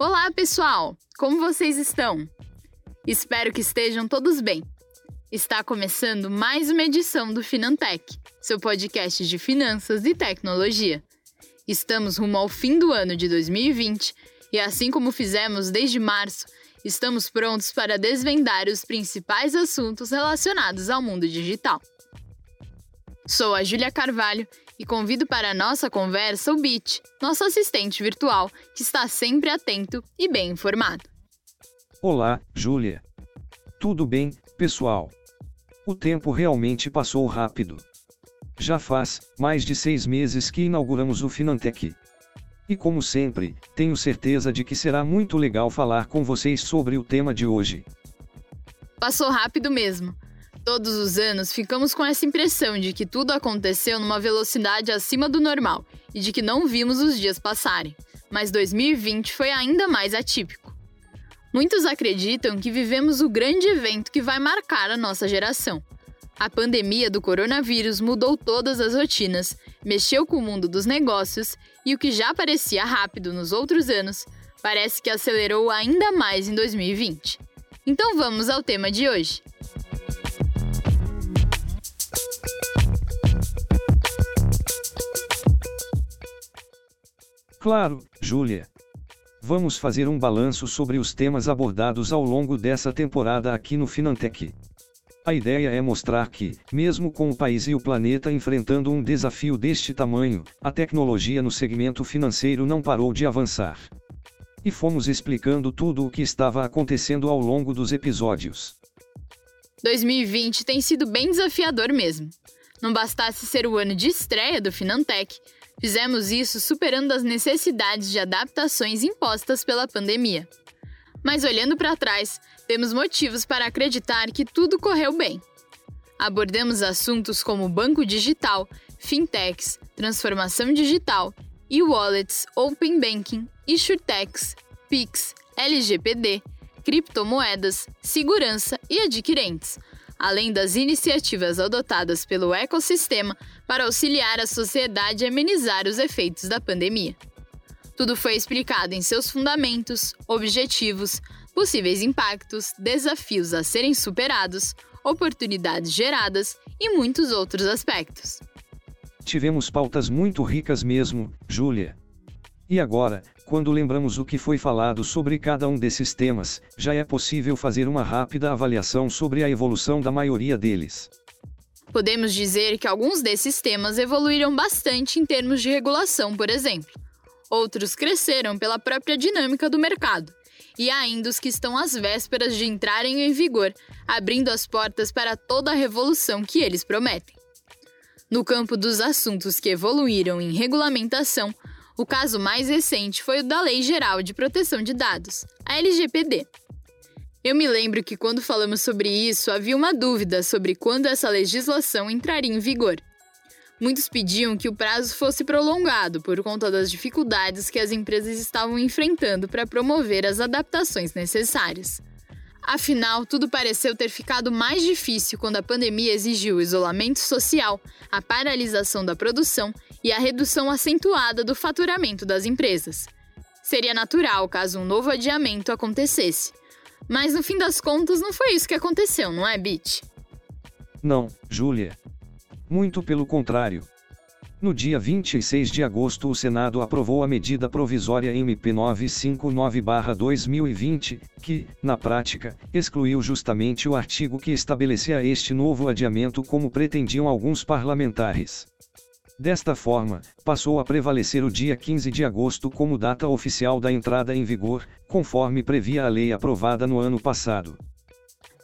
Olá, pessoal! Como vocês estão? Espero que estejam todos bem. Está começando mais uma edição do Finantech, seu podcast de finanças e tecnologia. Estamos rumo ao fim do ano de 2020 e, assim como fizemos desde março, estamos prontos para desvendar os principais assuntos relacionados ao mundo digital. Sou a Júlia Carvalho e convido para a nossa conversa o Bit, nosso assistente virtual, que está sempre atento e bem informado. Olá, Júlia. Tudo bem, pessoal? O tempo realmente passou rápido. Já faz mais de seis meses que inauguramos o Finantech. E como sempre, tenho certeza de que será muito legal falar com vocês sobre o tema de hoje. Passou rápido mesmo. Todos os anos ficamos com essa impressão de que tudo aconteceu numa velocidade acima do normal e de que não vimos os dias passarem. Mas 2020 foi ainda mais atípico. Muitos acreditam que vivemos o grande evento que vai marcar a nossa geração. A pandemia do coronavírus mudou todas as rotinas, mexeu com o mundo dos negócios e o que já parecia rápido nos outros anos, parece que acelerou ainda mais em 2020. Então vamos ao tema de hoje. Claro, Júlia. Vamos fazer um balanço sobre os temas abordados ao longo dessa temporada aqui no Finantech. A ideia é mostrar que, mesmo com o país e o planeta enfrentando um desafio deste tamanho, a tecnologia no segmento financeiro não parou de avançar. E fomos explicando tudo o que estava acontecendo ao longo dos episódios. 2020 tem sido bem desafiador mesmo. Não bastasse ser o ano de estreia do Finantech, Fizemos isso superando as necessidades de adaptações impostas pela pandemia. Mas olhando para trás, temos motivos para acreditar que tudo correu bem. Abordamos assuntos como banco digital, fintechs, transformação digital, e-wallets, open banking, insurtechs, PIX, LGPD, criptomoedas, segurança e adquirentes, além das iniciativas adotadas pelo ecossistema para auxiliar a sociedade a amenizar os efeitos da pandemia. Tudo foi explicado em seus fundamentos, objetivos, possíveis impactos, desafios a serem superados, oportunidades geradas e muitos outros aspectos. Tivemos pautas muito ricas mesmo, Júlia. E agora, quando lembramos o que foi falado sobre cada um desses temas, já é possível fazer uma rápida avaliação sobre a evolução da maioria deles. Podemos dizer que alguns desses temas evoluíram bastante em termos de regulação, por exemplo. Outros cresceram pela própria dinâmica do mercado. E há ainda os que estão às vésperas de entrarem em vigor, abrindo as portas para toda a revolução que eles prometem. No campo dos assuntos que evoluíram em regulamentação, o caso mais recente foi o da Lei Geral de Proteção de Dados, a LGPD. Eu me lembro que quando falamos sobre isso havia uma dúvida sobre quando essa legislação entraria em vigor. Muitos pediam que o prazo fosse prolongado por conta das dificuldades que as empresas estavam enfrentando para promover as adaptações necessárias. Afinal, tudo pareceu ter ficado mais difícil quando a pandemia exigiu o isolamento social, a paralisação da produção e a redução acentuada do faturamento das empresas. Seria natural caso um novo adiamento acontecesse. Mas no fim das contas, não foi isso que aconteceu, não é, Bit? Não, Júlia. Muito pelo contrário. No dia 26 de agosto, o Senado aprovou a medida provisória MP 959-2020, que, na prática, excluiu justamente o artigo que estabelecia este novo adiamento como pretendiam alguns parlamentares. Desta forma, passou a prevalecer o dia 15 de agosto como data oficial da entrada em vigor, conforme previa a lei aprovada no ano passado.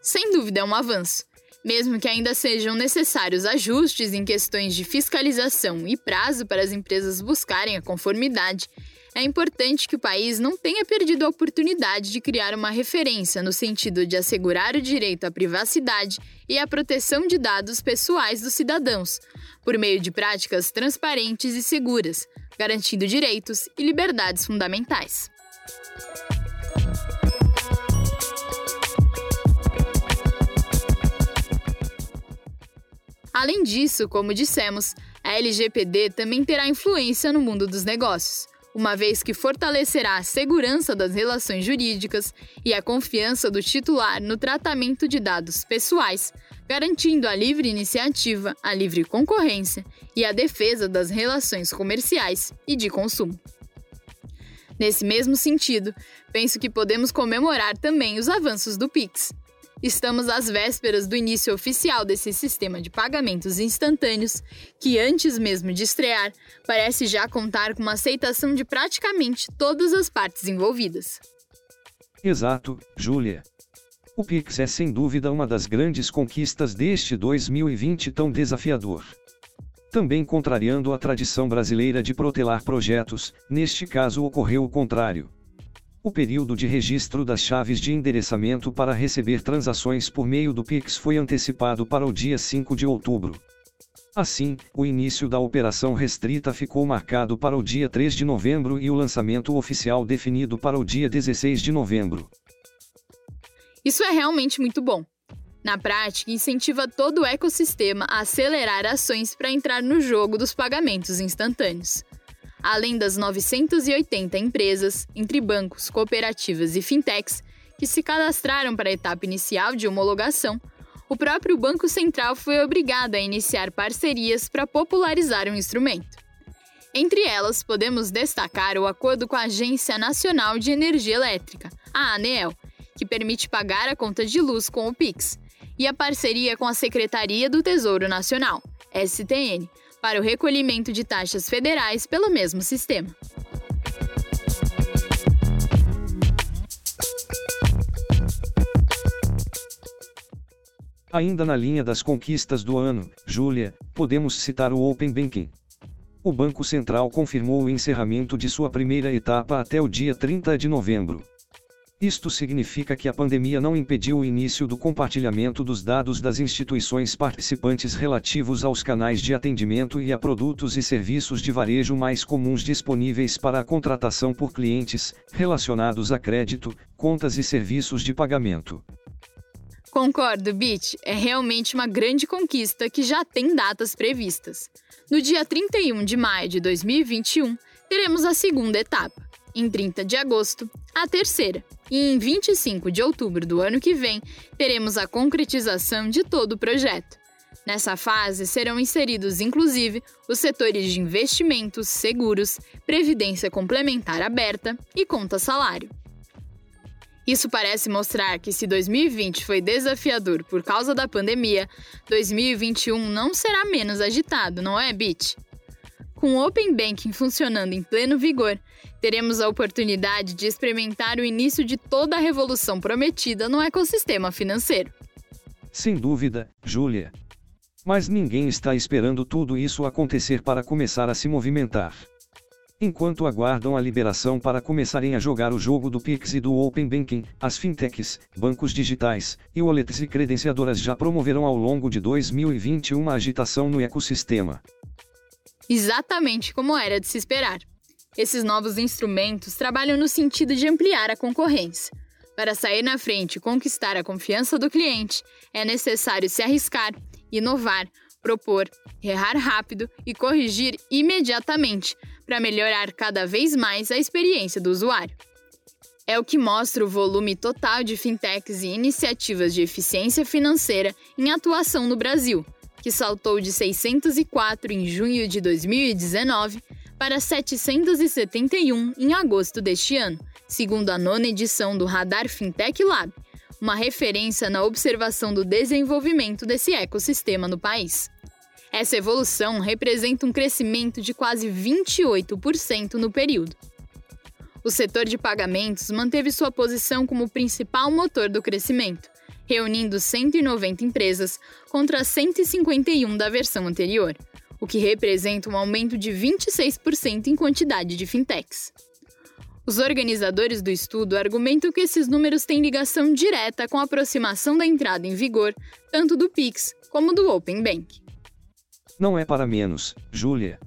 Sem dúvida é um avanço. Mesmo que ainda sejam necessários ajustes em questões de fiscalização e prazo para as empresas buscarem a conformidade, é importante que o país não tenha perdido a oportunidade de criar uma referência no sentido de assegurar o direito à privacidade e à proteção de dados pessoais dos cidadãos, por meio de práticas transparentes e seguras, garantindo direitos e liberdades fundamentais. Além disso, como dissemos, a LGPD também terá influência no mundo dos negócios. uma vez que fortalecerá a segurança das relações jurídicas e a confiança do titular no tratamento de dados pessoais, garantindo a livre iniciativa, a livre concorrência e a defesa das relações comerciais e de consumo. Nesse mesmo sentido, penso que podemos comemorar também os avanços do Pix. Estamos às vésperas do início oficial desse sistema de pagamentos instantâneos, que antes mesmo de estrear, parece já contar com uma aceitação de praticamente todas as partes envolvidas. Exato, Júlia. O Pix é sem dúvida uma das grandes conquistas deste 2020 tão desafiador. Também contrariando a tradição brasileira de protelar projetos, neste caso ocorreu o contrário. O período de registro das chaves de endereçamento para receber transações por meio do Pix foi antecipado para o dia 5 de outubro. Assim, o início da operação restrita ficou marcado para o dia 3 de novembro e o lançamento oficial definido para o dia 16 de novembro. Isso é realmente muito bom. Na prática, incentiva todo o ecossistema a acelerar ações para entrar no jogo dos pagamentos instantâneos. Além das 980 empresas, entre bancos, cooperativas e fintechs, que se cadastraram para a etapa inicial de homologação, o próprio Banco Central foi obrigado a iniciar parcerias para popularizar o instrumento. Entre elas, podemos destacar o acordo com a Agência Nacional de Energia Elétrica, a ANEEL, que permite pagar a conta de luz com o Pix, e a parceria com a Secretaria do Tesouro Nacional, STN, para o recolhimento de taxas federais pelo mesmo sistema. Ainda na linha das conquistas do ano, Júlia, podemos citar o Open Banking. O Banco Central confirmou o encerramento de sua primeira etapa até o dia 30 de novembro. Isto significa que a pandemia não impediu o início do compartilhamento dos dados das instituições participantes relativos aos canais de atendimento e a produtos e serviços de varejo mais comuns disponíveis para a contratação por clientes, relacionados a crédito, contas e serviços de pagamento. Concordo, Bit. É realmente uma grande conquista que já tem datas previstas. No dia 31 de maio de 2021, teremos a segunda etapa. Em 30 de agosto, a terceira. E em 25 de outubro do ano que vem, teremos a concretização de todo o projeto. Nessa fase serão inseridos, inclusive, os setores de investimentos, seguros, previdência complementar aberta e conta salário. Isso parece mostrar que, se 2020 foi desafiador por causa da pandemia, 2021 não será menos agitado, não é, Bit? Com o Open Banking funcionando em pleno vigor, teremos a oportunidade de experimentar o início de toda a revolução prometida no ecossistema financeiro. Sem dúvida, Júlia. Mas ninguém está esperando tudo isso acontecer para começar a se movimentar. Enquanto aguardam a liberação para começarem a jogar o jogo do Pix e do Open Banking, as fintechs, bancos digitais e wallets e credenciadoras já promoverão ao longo de 2021 uma agitação no ecossistema. Exatamente como era de se esperar. Esses novos instrumentos trabalham no sentido de ampliar a concorrência. Para sair na frente e conquistar a confiança do cliente, é necessário se arriscar, inovar, propor, errar rápido e corrigir imediatamente para melhorar cada vez mais a experiência do usuário. É o que mostra o volume total de fintechs e iniciativas de eficiência financeira em atuação no Brasil, que saltou de 604 em junho de 2019 para 771 em agosto deste ano, segundo a nona edição do Radar Fintech Lab, uma referência na observação do desenvolvimento desse ecossistema no país. Essa evolução representa um crescimento de quase 28% no período. O setor de pagamentos manteve sua posição como principal motor do crescimento, reunindo 190 empresas contra 151 da versão anterior, o que representa um aumento de 26% em quantidade de fintechs. Os organizadores do estudo argumentam que esses números têm ligação direta com a aproximação da entrada em vigor tanto do Pix como do Open Bank. Não é para menos, Júlia.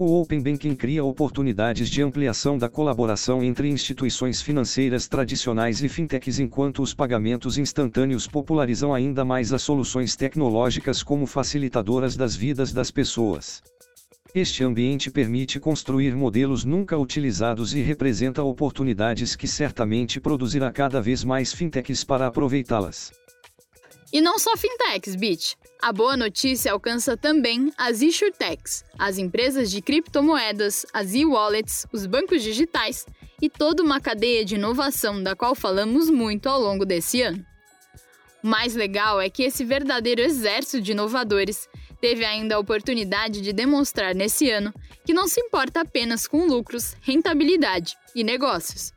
O Open Banking cria oportunidades de ampliação da colaboração entre instituições financeiras tradicionais e fintechs enquanto os pagamentos instantâneos popularizam ainda mais as soluções tecnológicas como facilitadoras das vidas das pessoas. Este ambiente permite construir modelos nunca utilizados e representa oportunidades que certamente produzirá cada vez mais fintechs para aproveitá-las. E não só fintechs, Bit. A boa notícia alcança também as InsurTechs, as empresas de criptomoedas, as e-wallets, os bancos digitais e toda uma cadeia de inovação da qual falamos muito ao longo desse ano. O mais legal é que esse verdadeiro exército de inovadores teve ainda a oportunidade de demonstrar nesse ano que não se importa apenas com lucros, rentabilidade e negócios.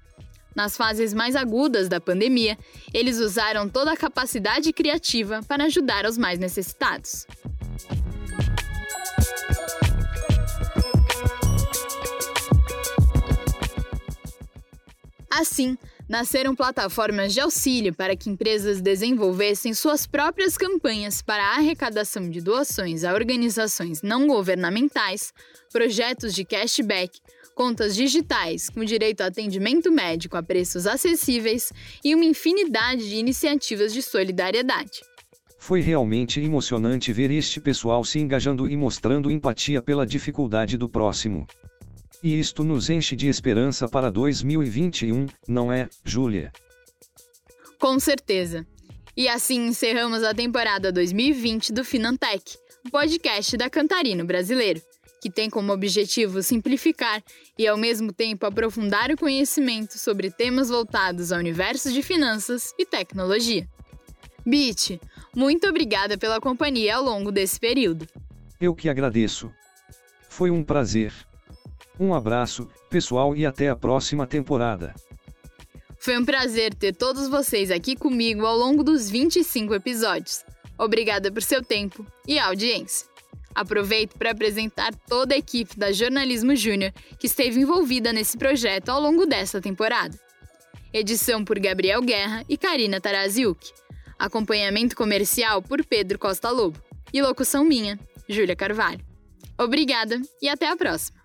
Nas fases mais agudas da pandemia, eles usaram toda a capacidade criativa para ajudar os mais necessitados. Assim, nasceram plataformas de auxílio para que empresas desenvolvessem suas próprias campanhas para a arrecadação de doações a organizações não governamentais, projetos de cashback, contas digitais com direito a atendimento médico a preços acessíveis e uma infinidade de iniciativas de solidariedade. Foi realmente emocionante ver este pessoal se engajando e mostrando empatia pela dificuldade do próximo. E isto nos enche de esperança para 2021, não é, Júlia? Com certeza. E assim encerramos a temporada 2020 do Finantech, o podcast da Cantarino Brasileiro, que tem como objetivo simplificar e ao mesmo tempo aprofundar o conhecimento sobre temas voltados ao universo de finanças e tecnologia. Bit, muito obrigada pela companhia ao longo desse período. Eu que agradeço. Foi um prazer. Um abraço, pessoal, e até a próxima temporada. Foi um prazer ter todos vocês aqui comigo ao longo dos 25 episódios. Obrigada por seu tempo e audiência. Aproveito para apresentar toda a equipe da Jornalismo Júnior que esteve envolvida nesse projeto ao longo desta temporada. Edição por Gabriel Guerra e Karina Taraziuk. Acompanhamento comercial por Pedro Costa Lobo. E locução minha, Júlia Carvalho. Obrigada e até a próxima!